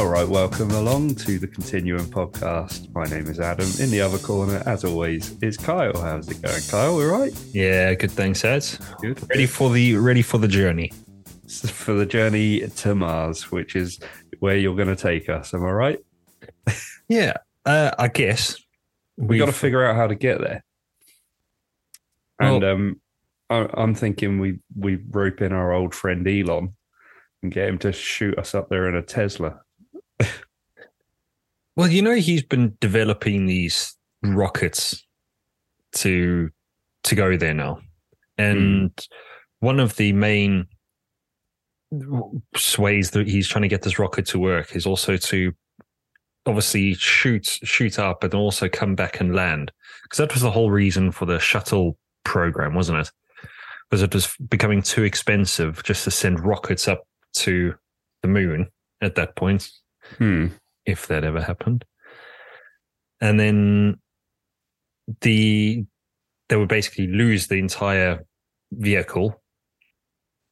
All right, welcome along to the Continuum podcast. My name is Adam. In the other corner, as always, is Kyle. How's it going, Kyle? All right? Yeah, good. Thanks, Ed. Good. Ready for the ready for the journey. For the journey to Mars, which is where you're going to take us. Am I right? Yeah, uh, I guess We got to figure out how to get there. And um, I, I'm thinking we we rope in our old friend Elon and get him to shoot us up there in a Tesla. Well, you know, he's been developing these rockets to to go there now, and one of the main ways that he's trying to get this rocket to work is also to obviously shoot shoot up, but then also come back and land. Because that was the whole reason for the shuttle program, wasn't it? Because it was becoming too expensive just to send rockets up to the moon at that point Hmm. if that ever happened. And then the they would basically lose the entire vehicle.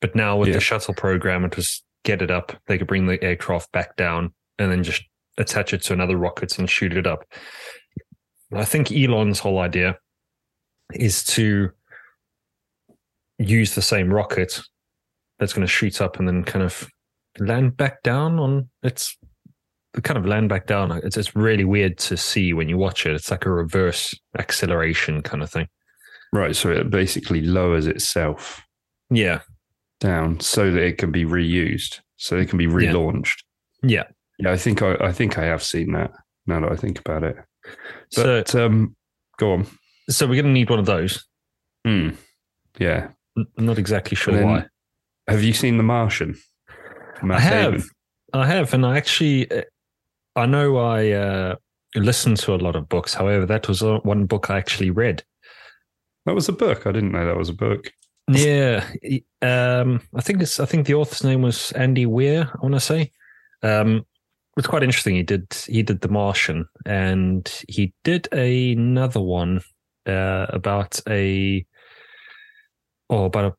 But now with Yeah. the shuttle program, it was get it up. They could bring the aircraft back down and then just attach it to another rocket and shoot it up. I think Elon's whole idea is to use the same rocket that's going to shoot up and then kind of land back down on its kind of land back down. It's it's really weird to see when you watch it. It's like a reverse acceleration kind of thing. Right. So it basically lowers itself Yeah, down so that it can be reused, so it can be relaunched. yeah. Yeah, I think I, I think I have seen that. Now that I think about it, So but um, go on. so we're gonna need one of those. Hmm. Yeah. I'm not exactly sure then why. Have you seen The Martian? Matt I have, Damon? I have, and I actually, uh, I know I uh, listened to a lot of books. However, that was one book I actually read. That was a book. I didn't know that was a book. Yeah, um, I think it's. I think the author's name was Andy Weir. I want to say. Um, it's quite interesting. He did. He did The Martian, and he did another one uh, about a, or about a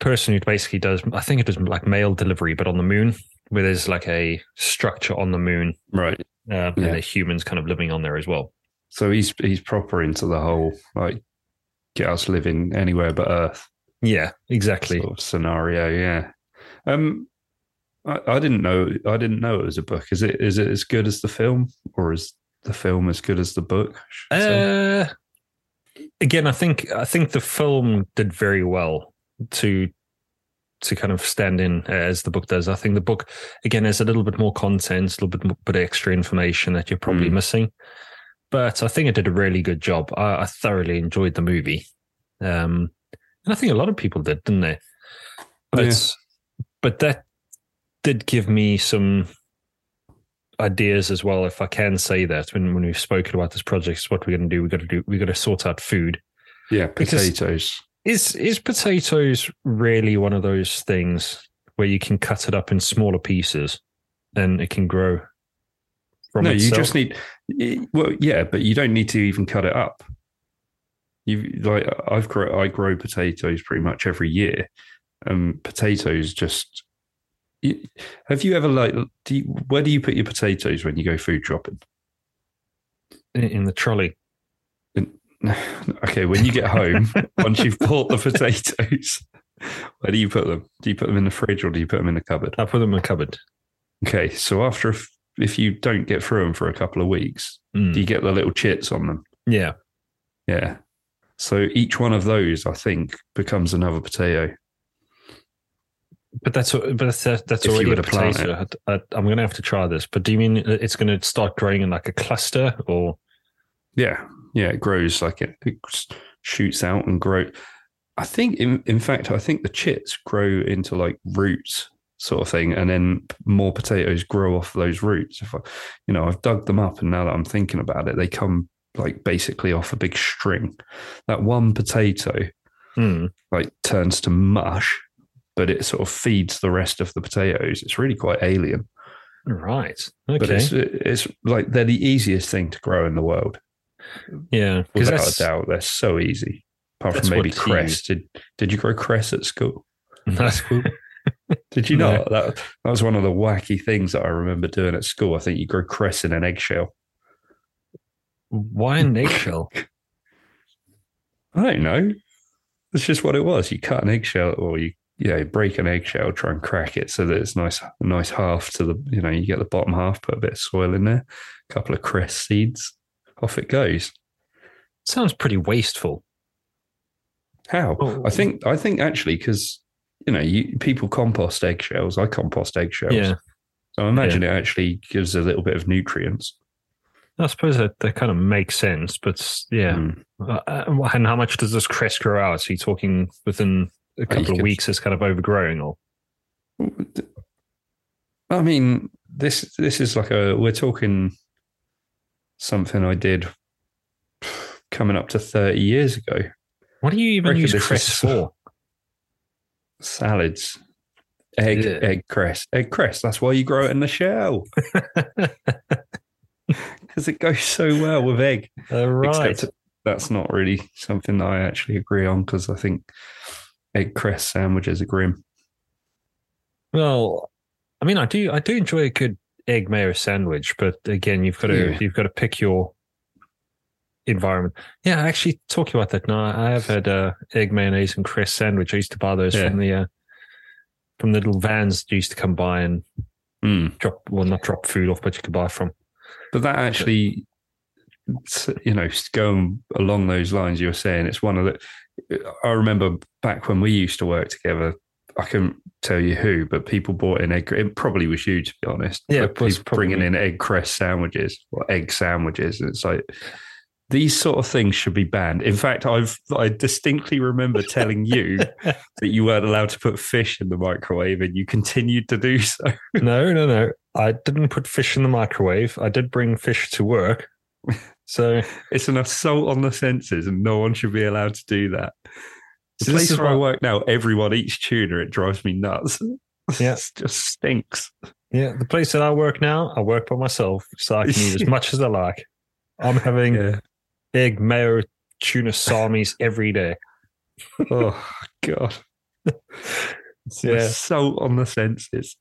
person who basically does. I think it was like mail delivery, but on the moon, where there's like a structure on the moon, Right. uh, Yeah. and the humans kind of living on there as well. So he's he's proper into the whole like get us living anywhere but Earth Yeah, exactly. sort of scenario. Yeah. Um, I, I didn't know. I didn't know it was a book. Is it is it as good as the film, or is the film as good as the book? I should say? Uh, again, I think I think the film did very well to to kind of stand in as the book does. I think the book again has a little bit more content, a little bit more, bit extra information that you're probably Mm. missing. But I think it did a really good job. I, I thoroughly enjoyed the movie, um, and I think a lot of people did, didn't they? But but that did give me some ideas as well, if I can say that. When when we've spoken about this project, what we're going to do. We've got to do. We've got to sort out food. yeah, potatoes. Is is potatoes really one of those things where you can cut it up in smaller pieces and it can grow? From no, you just need. Well, yeah, but you don't need to even cut it up. You like I've grow I grow potatoes pretty much every year. Um, potatoes just. Have you ever like? Do you, where do you put your potatoes when you go food shopping? in, in the trolley. Okay, when you get home, once you've bought the potatoes, where do you put them? Do you put them in the fridge or do you put them in the cupboard? I put them in the cupboard. Okay, so after if, if you don't get through them for a couple of weeks, Mm, do you get the little chits on them? Yeah, Yeah. So each one of those, I think, becomes another potato. but that's but that's that's If already a potato. I, I'm going to have to try this. But do you mean it's going to start growing in like a cluster or? Yeah, yeah, it grows like it, it shoots out and grow. I think, in, in fact, I think the chits grow into like roots, sort of thing, and then more potatoes grow off those roots. If I, you know, I've dug them up, and now that I'm thinking about it, they come like basically off a big string. That one potato Hmm. like turns to mush, but it sort of feeds the rest of the potatoes. It's really quite alien. Right. But Okay. it's it's like they're the easiest thing to grow in the world. Yeah. Because Without a doubt, they're so easy. Apart from maybe cress. Did did you grow cress at school? that's cool. Did you No. not? That that was one of the wacky things that I remember doing at school. I think you grow cress in an eggshell. Why an eggshell? I don't know. It's just what it was. You cut an eggshell, or you you know break an eggshell, try and crack it so that it's nice, nice half to the you know you get the bottom half. Put a bit of soil in there, a couple of cress seeds, off it goes. Sounds pretty wasteful. How? Oh. I think I think actually because you know you, people compost eggshells. I compost eggshells. Yeah. So I imagine it actually gives a little bit of nutrients. I suppose that, that kind of makes sense, but yeah. Mm. Uh, and how much does this cress grow out? So you're talking within a couple of weeks, it's kind of overgrowing, or I mean, this this is like a we're talking something I did coming up to thirty years ago. what do you even use is- for? Salads, egg Yeah. egg cress, egg cress. That's why you grow it in the shell because it goes so well with egg. Uh, right. Except that's not really something that I actually agree on because I think egg cress sandwiches are grim. Well, I mean, I do, I do enjoy a good egg mayo sandwich, but again, you've got to, Yeah. you've got to pick your environment. Yeah, actually, talking about that, no, I have had uh, egg mayonnaise and cress sandwich. I used to buy those Yeah. from the uh, from the little vans that used to come by and Mm. drop, well, not drop food off, but you could buy from. But that actually, you know, going along those lines, you were saying it's one of the. I remember back when we used to work together. I couldn't tell you who, but people bought in egg. It probably was you, to be honest. Yeah, but it was people bringing in egg cress sandwiches or egg sandwiches. And it's like these sort of things should be banned. In fact, I've I distinctly remember telling you that you weren't allowed to put fish in the microwave, and you continued to do so. no, no, no. I didn't put fish in the microwave. I did bring fish to work. So It's an assault on the senses, and no one should be allowed to do that. The So place where I work now, everyone eats tuna. It drives me nuts. Yeah. it just stinks. Yeah, the place that I work now, I work by myself, so I can eat as much as I like. I'm having Yeah. egg, mayo, tuna salmis every day. Oh God. It's Yeah. assault on the senses.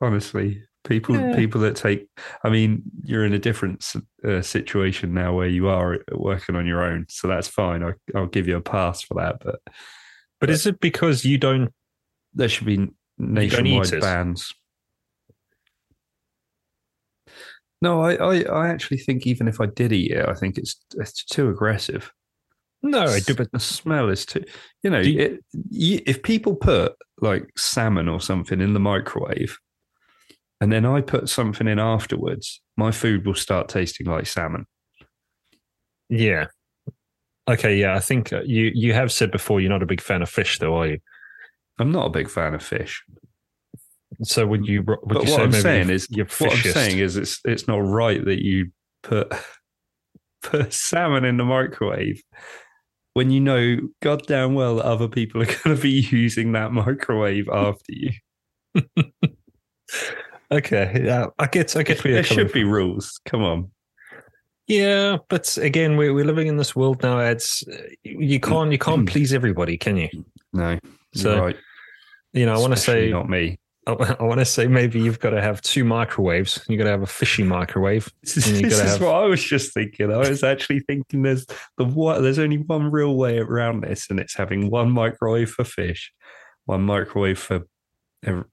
Honestly, people Yeah. people that take. I mean, you're in a different uh, situation now where you are working on your own, so that's fine. I, I'll give you a pass for that. But But is it because you don't? there should be nationwide bans. No, I, I, I actually think even if I did eat it, I think it's it's too aggressive. No, I do. But the smell is too. You know, you- it, you, if people put like salmon or something in the microwave, and then I put something in afterwards, my food will start tasting like salmon. yeah. Okay, yeah. I think uh, you you have said before you're not a big fan of fish, though, are you? I'm not a big fan of fish. So would you? Would but you what say I'm saying is, what I'm saying is, it's it's not right that you put put salmon in the microwave when you know goddamn well that other people are going to be using that microwave after you. Okay, yeah, I get, I get where There should be rules. Come on. Yeah, but again, we're we're living in this world now. It's you mm, can't you can't mm. please everybody, can you? No, So, right. You know, I want to say not me. I, want to say maybe you've got to have two microwaves. You've got to have a fishy microwave. This is, this is have- what I was just thinking. I was actually thinking there's the what there's only one real way around this, and it's having one microwave for fish, one microwave for ev-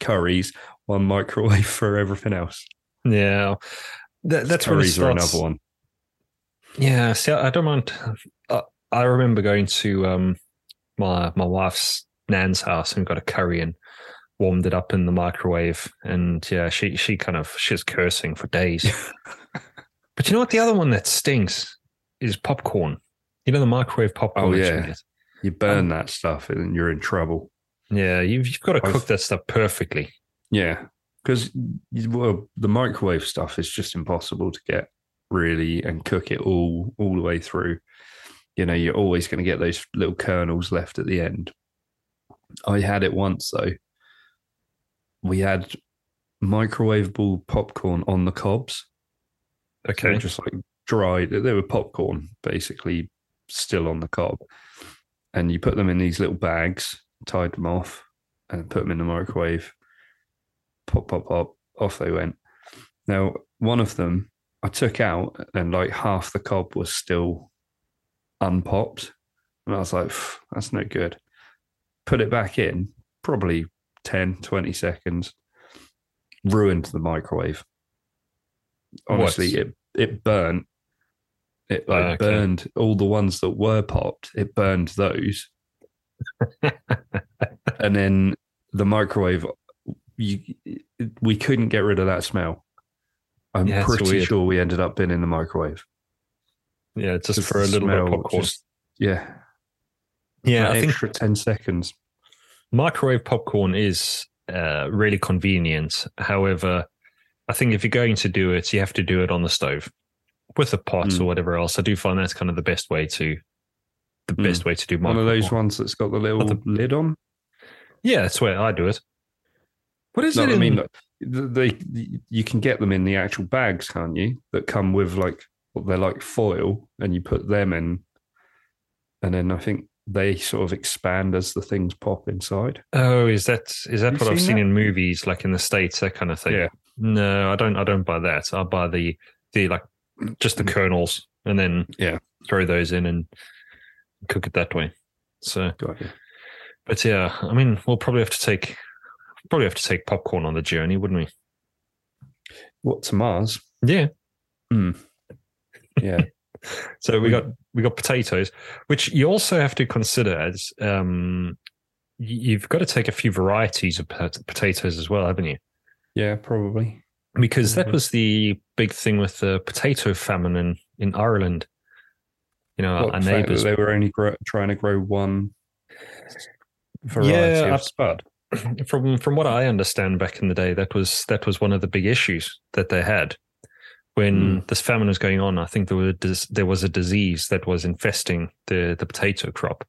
curries, one microwave for everything else. Yeah, that, that's when it starts. another one. Yeah, see, I I don't mind. I, I remember going to um my my wife's nan's house and got a curry and warmed it up in the microwave, and yeah, she she kind of she's cursing for days. but you know what? The other one that stinks is popcorn. You know the microwave popcorn. Oh, that you yeah. You burn Um, that stuff, and you're in trouble. yeah. You've you've got to I've- cook that stuff perfectly. Yeah, because well, the microwave stuff is just impossible to get really and cook it all all the way through. You know, you're always going to get those little kernels left at the end. I had it once though. We had microwavable popcorn on the cobs. Okay. were just like dried. They were popcorn, basically, still on the cob. And you put them in these little bags, tied them off, and put them in the microwave. Pop, pop, pop. Off they went. Now, one of them I took out, and like half the cob was still unpopped. And I was like, that's no good. Put it back in, probably 10, 20 seconds. Ruined the microwave. Honestly, it it burnt. It like okay. burned all the ones that were popped. It burned those. and then the microwave, you, we couldn't get rid of that smell. I'm yeah, pretty sure we ended up being in the microwave. Yeah, just for a little bit of popcorn. Just, yeah. Yeah, I extra think 10 seconds. Microwave popcorn is uh, really convenient. However, I think if you're going to do it, you have to do it on the stove with a pot mm. or whatever else. I do find that's kind of the best way to the mm. best way to do one of those ones that's got the little the, lid on. Yeah, that's where I do it. What is no, it? I in... mean, they you can get them in the actual bags, can't you? That come with like they're like foil, and you put them in, and then I think they sort of expand as the things pop inside. Oh, is that is that what I've seen that? in movies, like in the states, that kind of thing? Yeah. No, I don't. I don't buy that. I buy the the like just the mm. kernels, and then yeah, throw those in and cook it that way. So, but yeah, I mean, we'll probably have to take probably have to take popcorn on the journey, wouldn't we? What to Mars? Yeah. Hmm. Yeah. so we got we got potatoes, which you also have to consider as um, you've got to take a few varieties of potatoes as well, haven't you? Yeah, probably. Because that was the big thing with the potato famine in, in Ireland. You know, what, our neighbors. They were only grow, trying to grow one variety yeah, of spud. From from what I understand, back in the day, that was that was one of the big issues that they had when mm. this famine was going on. I think there was there was a disease that was infesting the the potato crop.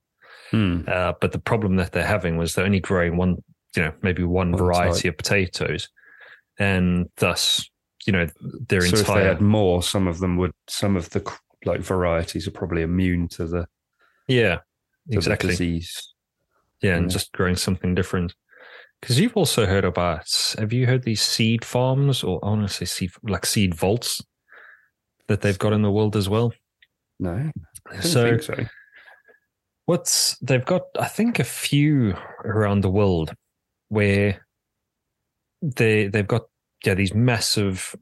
Mm. Uh, but the problem that they're having was they're only growing one, you know, maybe one, one variety type. of potatoes, and thus, you know, their so entire. if they had more, some of them would. Some of the like varieties are probably immune to the. Yeah, exactly. disease. Yeah, and yeah. just growing something different. Because you've also heard about, have you heard these seed farms or I want to say seed, like seed vaults that they've got in the world as well? No. So, so, what's they've got, I think, a few around the world where they they've got yeah these massive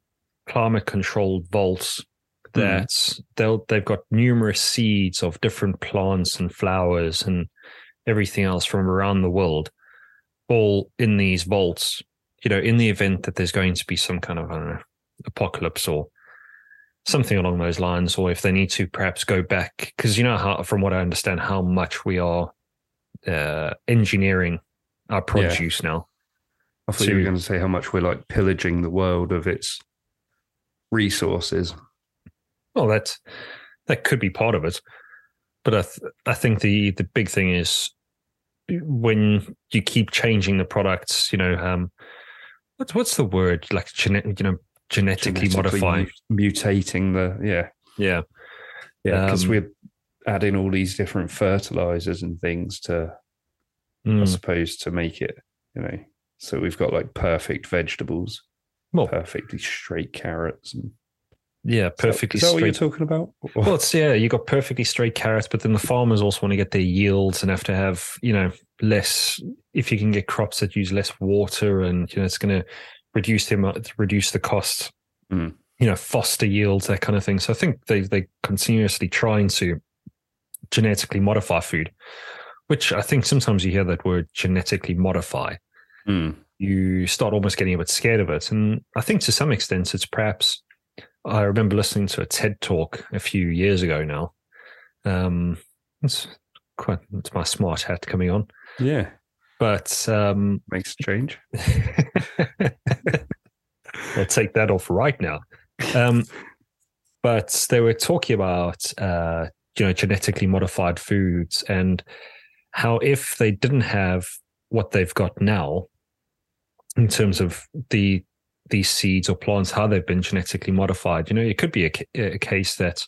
climate controlled vaults hmm. that mm. they'll they've got numerous seeds of different plants and flowers and everything else from around the world all in these vaults, you know, in the event that there's going to be some kind of, I don't know, apocalypse or something along those lines, or if they need to perhaps go back, because you know how, from what I understand, how much we are uh, engineering our produce yeah. now. I thought to, you were going to say how much we're like pillaging the world of its resources. Well, that that could be part of it, but I th- I think the the big thing is when you keep changing the products, you know, um, what's what's the word like genetic, you know, genetically, genetically modifying, mutating the yeah, yeah, yeah, because um, we're adding all these different fertilizers and things to, mm. I suppose, to make it, you know, so we've got like perfect vegetables, well, perfectly straight carrots and yeah, perfectly is that, is that what you're talking about? Well, it's yeah, you got perfectly straight carrots, but then the farmers also want to get their yields and have to have you know less. If you can get crops that use less water, and you know it's going to reduce the reduce the cost. Mm. You know, foster yields, that kind of thing. So I think they they continuously trying to genetically modify food, which I think sometimes you hear that word genetically modify. Mm. You start almost getting a bit scared of it, and I think to some extent it's perhaps I remember listening to a TED talk a few years ago now. Um, it's quite it's my smart hat coming on. Yeah, but um, makes a change. I'll take that off right now. Um, but they were talking about uh, you know genetically modified foods and how if they didn't have what they've got now in terms of the these seeds or plants, how they've been genetically modified. You know, it could be a, a case that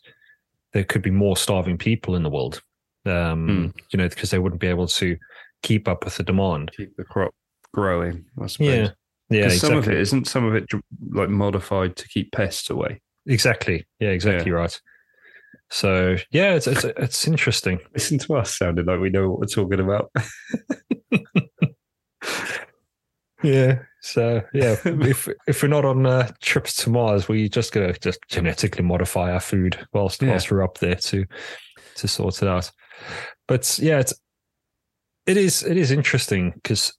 there could be more starving people in the world. Um, mm. You know, because they wouldn't be able to keep up with the demand. Keep the crop. growing. I suppose. Yeah, yeah. 'Cause some of it isn't some of it like modified to keep pests away. Exactly. Yeah, exactly right. So yeah, it's it's, it's interesting. Listen to us sounding like we know what we're talking about. Yeah. So yeah, if if we're not on uh, trips to Mars, we're just gonna just genetically modify our food whilst Yeah. whilst we're up there to to sort it out. But yeah, it's it is it is interesting because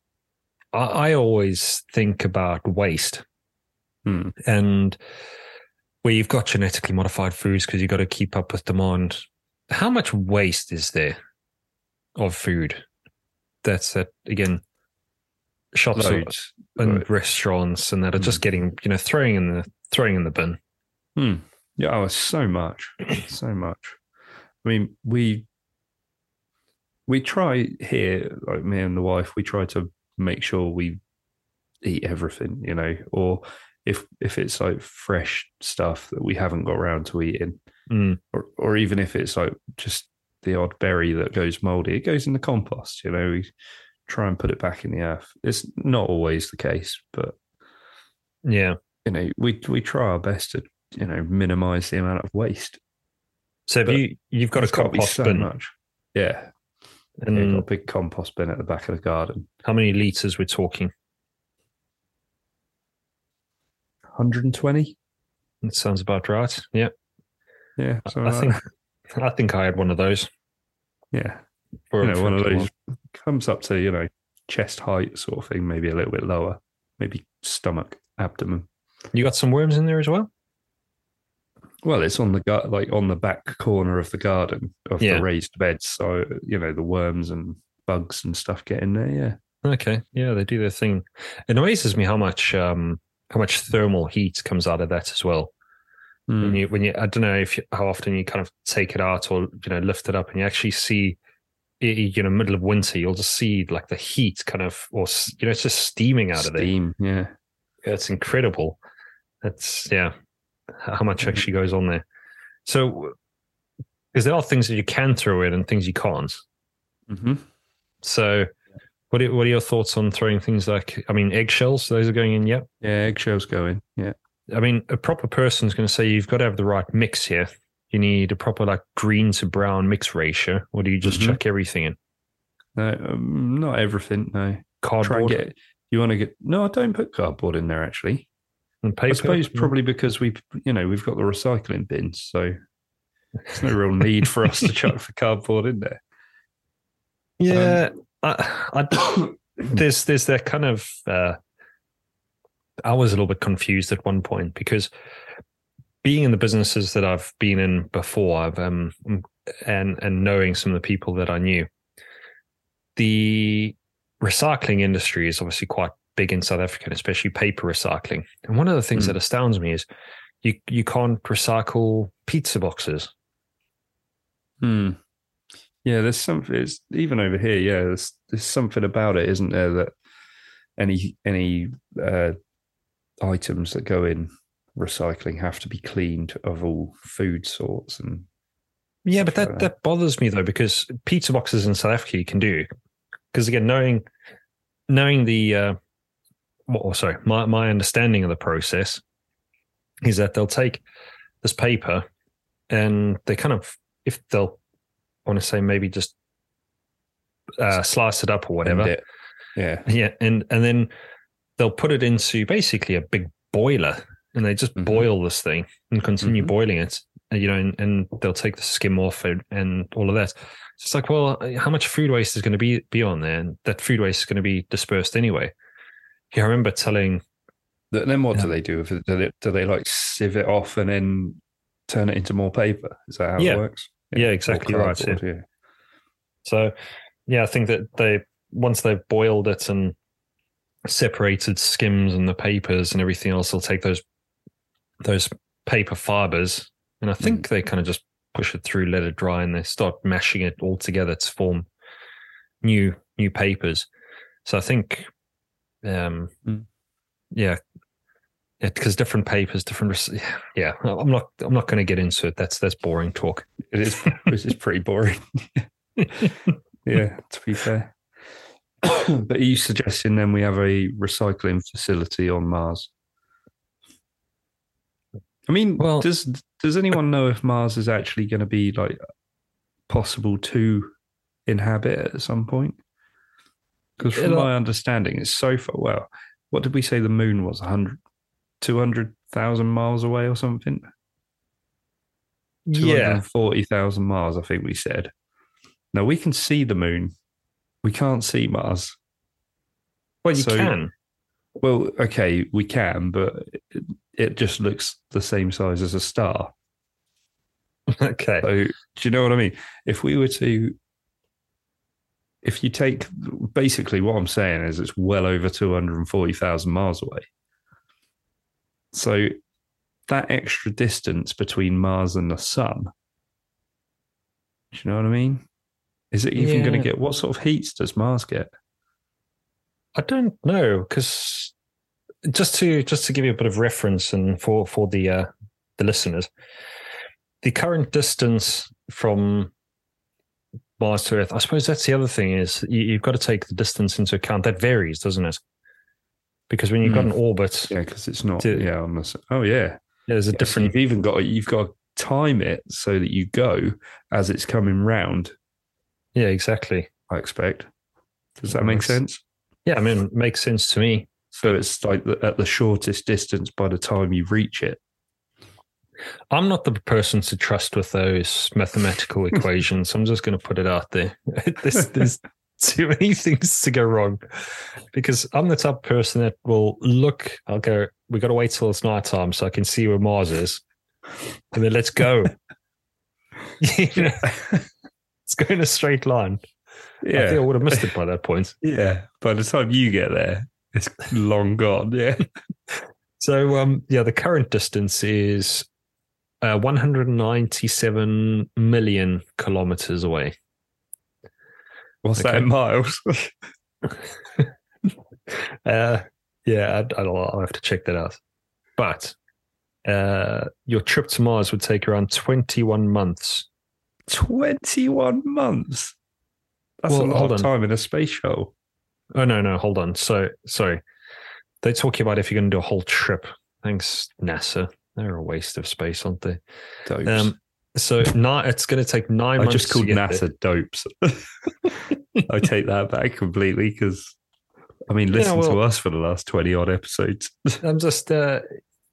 I, I always think about waste Hmm. and where you've got genetically modified foods because you've got to keep up with demand. How much waste is there of food? That's that again. Shops Loads. and Right. restaurants and that are just Mm. getting you know throwing in the throwing in the bin. Hmm. Yeah, oh, so much, so much. I mean, we we try here, like me and the wife, we try to make sure we eat everything, you know, or if if it's like fresh stuff that we haven't got around to eating, Mm. or or even if it's like just the odd berry that goes moldy, it goes in the compost. You know, we try and put it back in the earth. It's not always the case, but Yeah. you know, we we try our best to you know minimize the amount of waste. So But you you've got a compost so bin, much. Yeah, and yeah, got a big compost bin at the back of the garden. how many liters we're talking? 120. That sounds about right. Yeah, Yeah, I- so I think I think I had one of those. yeah, you know, one of those comes up to you know chest height sort of thing, maybe a little bit lower, maybe stomach, abdomen. You got some worms in there as well. Well, it's on the gut, like on the back corner of the garden of Yeah. the raised beds, so you know the worms and bugs and stuff get in there. Yeah, Okay, yeah, they do their thing. It amazes me how much um how much thermal heat comes out of that as well. Hmm. when you when you I don't know if you, how often you kind of take it out or you know lift it up and you actually see you know middle of winter you'll just see like the heat kind of or you know it's just steaming out of there steam. Yeah, it's incredible that's yeah how much Mhm. actually goes on there so because there are things that you can throw in and things you can't hmm so what are, what are your thoughts on throwing things like I mean eggshells those are going in yet yeah. Eggshells going. Yeah, I mean, a proper person's going to say you've got to have the right mix here. You need a proper like green to brown mix ratio, or do you just Mhm. chuck everything in? no, um, not everything. No, try and Cardboard get. You want to get? No, I don't put cardboard in there actually. and paper. I suppose probably because we, you know, we've got the recycling bins, so there's no real need for us to chuck the cardboard in there. Yeah, I, I, there's there's that kind of. Uh, I was a little bit confused at one point because being in the businesses that I've been in before, I've um and and knowing some of the people that I knew, the recycling industry is obviously quite big in South Africa, and especially paper recycling. And one of the things Mm. that astounds me is you you can't recycle pizza boxes. Hmm. Yeah, there's something. It's, even over here, yeah, there's there's something about it, isn't there? That any any uh, items that go in recycling have to be cleaned of all food sorts and Yeah, but that that bothers me though because pizza boxes in South Africa you can do. Because again knowing knowing the uh, well, sorry my my understanding of the process is that they'll take this paper and they kind of if they'll I want to say maybe just uh, slice it up or whatever. yeah, yeah, and and then they'll put it into basically a big boiler, and they just Mhm. boil this thing and continue Mhm. boiling it. And, you know, and, and they'll take the skim off and, and all of that. It's like, well, how much food waste is going to be be on there, and that food waste is going to be dispersed anyway. Yeah, I remember telling, Th- Then what Yeah. do they do with? Do they, do they like sieve it off and then turn it into more paper? Is that how Yeah. it works? Yeah, Or exactly right, yeah. so yeah, I think that they once they've boiled it and separated skims and the papers and everything else, they'll take those those paper fibers and I think they kind of just push it through, let it dry, and they start mashing it all together to form new new papers. So I think, um, Mm. yeah, because different papers, different. Yeah, I'm not. I'm not going to get into it. That's that's boring talk. It is. This is pretty boring. yeah, to be fair. but are you suggesting then we have a recycling facility on Mars? I mean, Well- does does anyone know if Mars is actually going to be like possible to inhabit at some point? Because from my understanding, it's so far. Well, what did we say the moon was? 100, 200,000 miles away or something? Yeah. 240,000 miles, I think we said. Now we can see the moon. We can't see Mars. Well, you So- can. Well, okay, we can, but it, just looks the same size as a star. Okay. So, do you know what I mean? If we were to, if you take basically what I'm saying is it's well over 240,000 miles away. So, that extra distance between Mars and the sun, do you know what I mean? Is it even going to get what sort of heats does Mars get? I don't know because just to just to give you a bit of reference and for for the uh, the listeners, the current distance from Mars to Earth. I suppose that's the other thing is you, you've got to take the distance into account. That varies, doesn't it? Because when you've got Hmm. an orbit, Yeah, because it's not. To- yeah, on oh yeah, there's a Yeah, so different. you've even got you've got to time it so that you go as it's coming round. Yeah, exactly. I expect. Does that make sense? Yeah, I mean, it makes sense to me. So it's like the, at the shortest distance by the time you reach it. I'm not the person to trust with those mathematical equations. I'm just going to put it out there. there's, there's too many things to go wrong because I'm the type of person that will look. I'll go. We got to wait till it's night time so I can see where Mars is, and then let's go. You know, it's going a straight line. I think I would have missed it by that point. yeah. By the time you get there, it's long gone. Yeah. So, um, yeah, the current distance is uh, 197 million kilometers away. What's that Okay. in miles? Uh, yeah, I'd, I'll, I'll have to check that out. But uh, your trip to Mars would take around 21 months. Twenty-one months. That's Well, a lot of time in a space shuttle. Oh, no, no, hold on. So, sorry. They're talking about if you're going to do a whole trip. Thanks, NASA. They're a waste of space, aren't they? Dopes. Um, so now it's going to take nine I months. just called get there. NASA dopes. I take that back completely because, I mean, Yeah, listen to us for the last 20 odd episodes. I'm just, uh,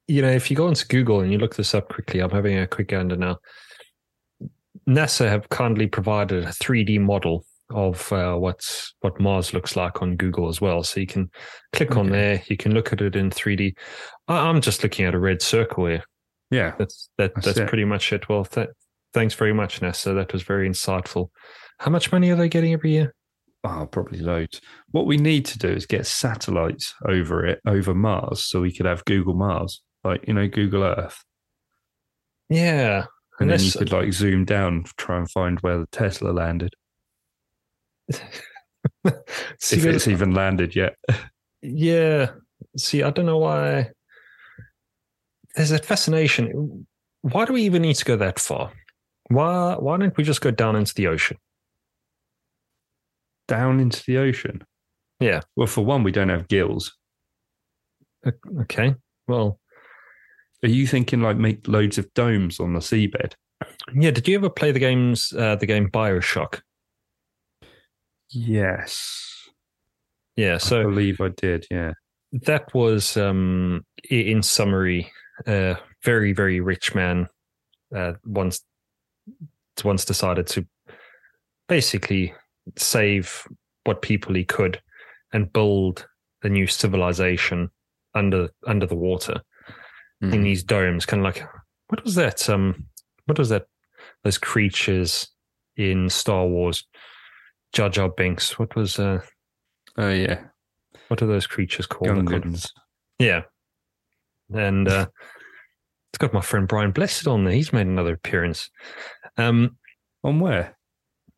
you know, if you go into Google and you look this up quickly, I'm having a quick gander now. NASA have kindly provided a 3D model of uh, what's what Mars looks like on Google as well. So you can click on there, you can look at it in 3D. I- I'm just looking at a red circle here. yeah. That's that. That's pretty much it. Well, th- thanks very much, NASA. That was very insightful. How much money are they getting every year? Oh, probably loads. What we need to do is get satellites over it, over Mars, so we could have Google Mars, like, you know, Google Earth. Yeah, And then you could like zoom down, try and find where the Tesla landed, See, if it's even landed yet. Yeah. See, I don't know why. There's a fascination. Why do we even need to go that far? Why why don't we just go down into the ocean? Down into the ocean. Yeah. Well, for one, we don't have gills. Okay. Well, Are you thinking like make loads of domes on the seabed? yeah. Did you ever play the games? Uh, the game Bioshock. Yes. Yeah. So I believe I did. Yeah. that was, um, in summary, a very very rich man uh, once once decided to basically save what people he could and build a new civilization under under the water Mm-hmm. in these domes kind of like what was that um what was that those creatures in star wars jar jar binks what was uh Oh yeah. what are those creatures called Gungans. yeah and uh it's got my friend brian blessed on there he's made another appearance um On where?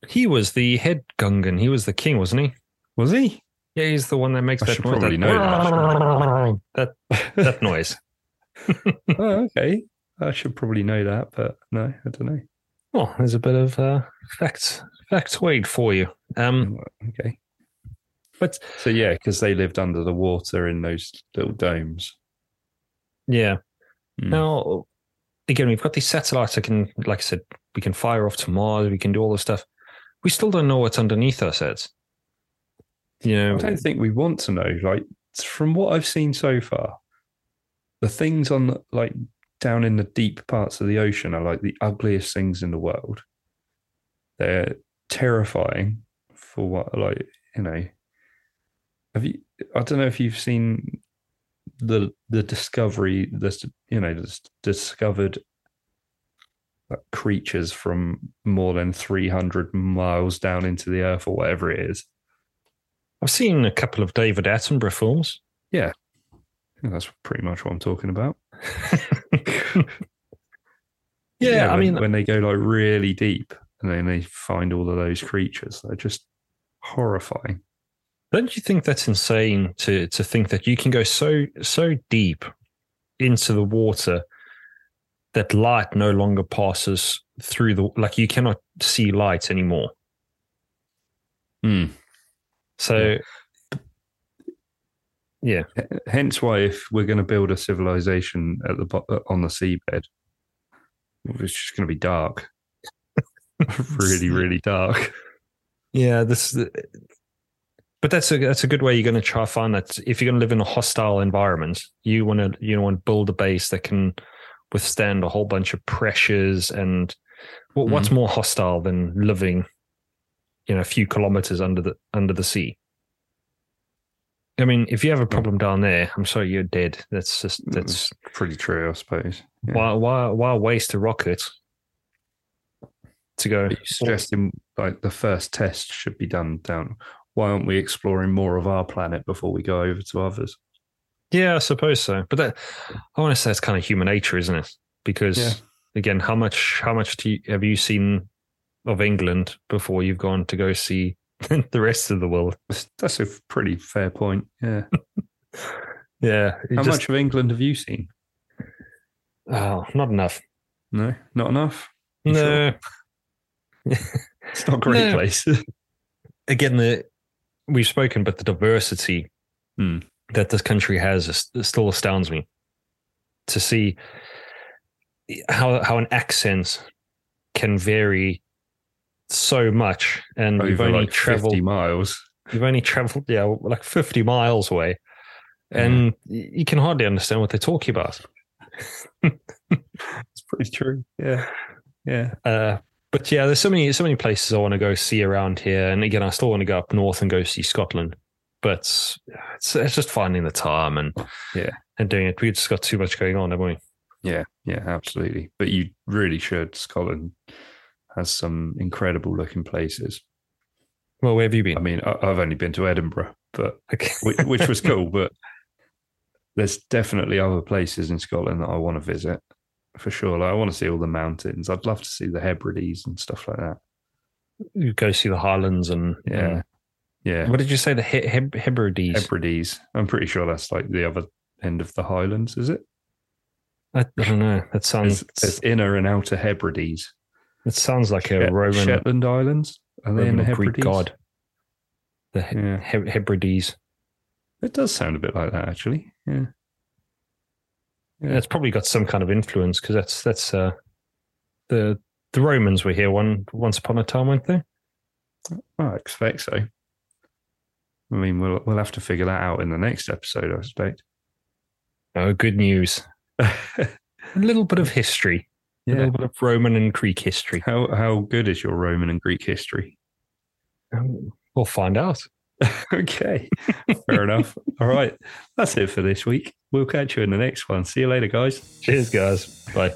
he was the head gungan he was the king wasn't he Was he? yeah he's the one that makes I that should noise probably that, know that that noise oh, okay. I should probably know that, but no, I don't know. Well, there's a bit of uh, facts factoid for you. Um, Okay. But So yeah, because they lived under the water in those little domes. yeah, Mm. now again, we've got these satellites that can, like I said, we can fire off to Mars. We can do all this stuff. We still don't know what's underneath us. Eds. You know, I don't think we want to know. Like from what I've seen so far, the things on the, like down in the deep parts of the ocean are like the ugliest things in the world. They're terrifying for what like you know. Have you? I don't know if you've seen the the discovery. This you know discovered creatures from more than three hundred miles down into the earth or whatever it is. I've seen a couple of David Attenborough films. Yeah, that's pretty much what I'm talking about. yeah, I when, mean, when they go like really deep and then they find all of those creatures, they're just horrifying. Don't you think that's insane to to think that you can go so so deep into the water that light no longer passes through the like you cannot see light anymore. Hmm. So yeah, H- Hence, why if we're going to build a civilization at the bo- on the seabed, it's just going to be dark, really, really dark. yeah, this but that's a that's a good way you're going to try to find that if you're going to live in a hostile environment, you want to you know want to build a base that can withstand a whole bunch of pressures and what, what's mm-hmm. more hostile than living you know a few kilometers under the under the sea i mean if you have a problem down there i'm sorry you're dead that's just mm, that's Pretty true, I suppose. Yeah. why why why waste a rocket to go suggesting like the first test should be done down. Why aren't we exploring more of our planet before we go over to others? yeah i suppose so but that i want to say it's kind of human nature isn't it because Yeah. again how much how much do you, have you seen of england before you've gone to go see the rest of the world That's- That's a pretty fair point. Yeah. yeah How just- much of England have you seen? oh not enough No, not enough. You no sure? It's not a great No. place. again, the we've spoken, but the diversity Hmm. that this country has is, it still astounds me. To see how how an accent can vary so much, and we've only like traveled fifty miles. you've only traveled yeah like fifty miles away, and y you can hardly understand what they're talking about. It's pretty true. Yeah. Yeah. Uh, but yeah, there's so many so many places I want to go see around here, and again, I still want to go up north and go see Scotland. But it's it's just finding the time and Yeah. and doing it. We've just got too much going on, haven't we? Yeah. Yeah. Absolutely. But you really should. Scotland has some incredible looking places. Well, where have you been? I mean, I've only been to Edinburgh, but Okay. which was cool. But there's definitely other places in Scotland that I want to visit for sure. Like I want to see all the mountains. I'd love to see the Hebrides and stuff like that. You go see the Highlands and Yeah. Yeah. what did you say? The he- Heb- Hebrides. Hebrides. I'm pretty sure that's like the other end of the Highlands, is it? I, I don't know. That sounds There's, there's inner and outer Hebrides. it sounds like a Shet- Roman, Shetland Islands. Are they in the or Greek god. The he- Yeah. He- Hebrides. It does sound a bit like that, actually. Yeah. Yeah, it's probably got some kind of influence because that's that's uh, the the Romans were here one once upon a time, weren't they? I expect so. I mean, we'll we'll have to figure that out in the next episode, I suspect. Oh, good news. A little bit of history, a little bit of Roman and Greek history. How how good is your Roman and Greek history? Um, We'll find out. okay, fair enough. All right, that's it for this week. We'll catch you in the next one. See you later, guys. Cheers, guys. Bye.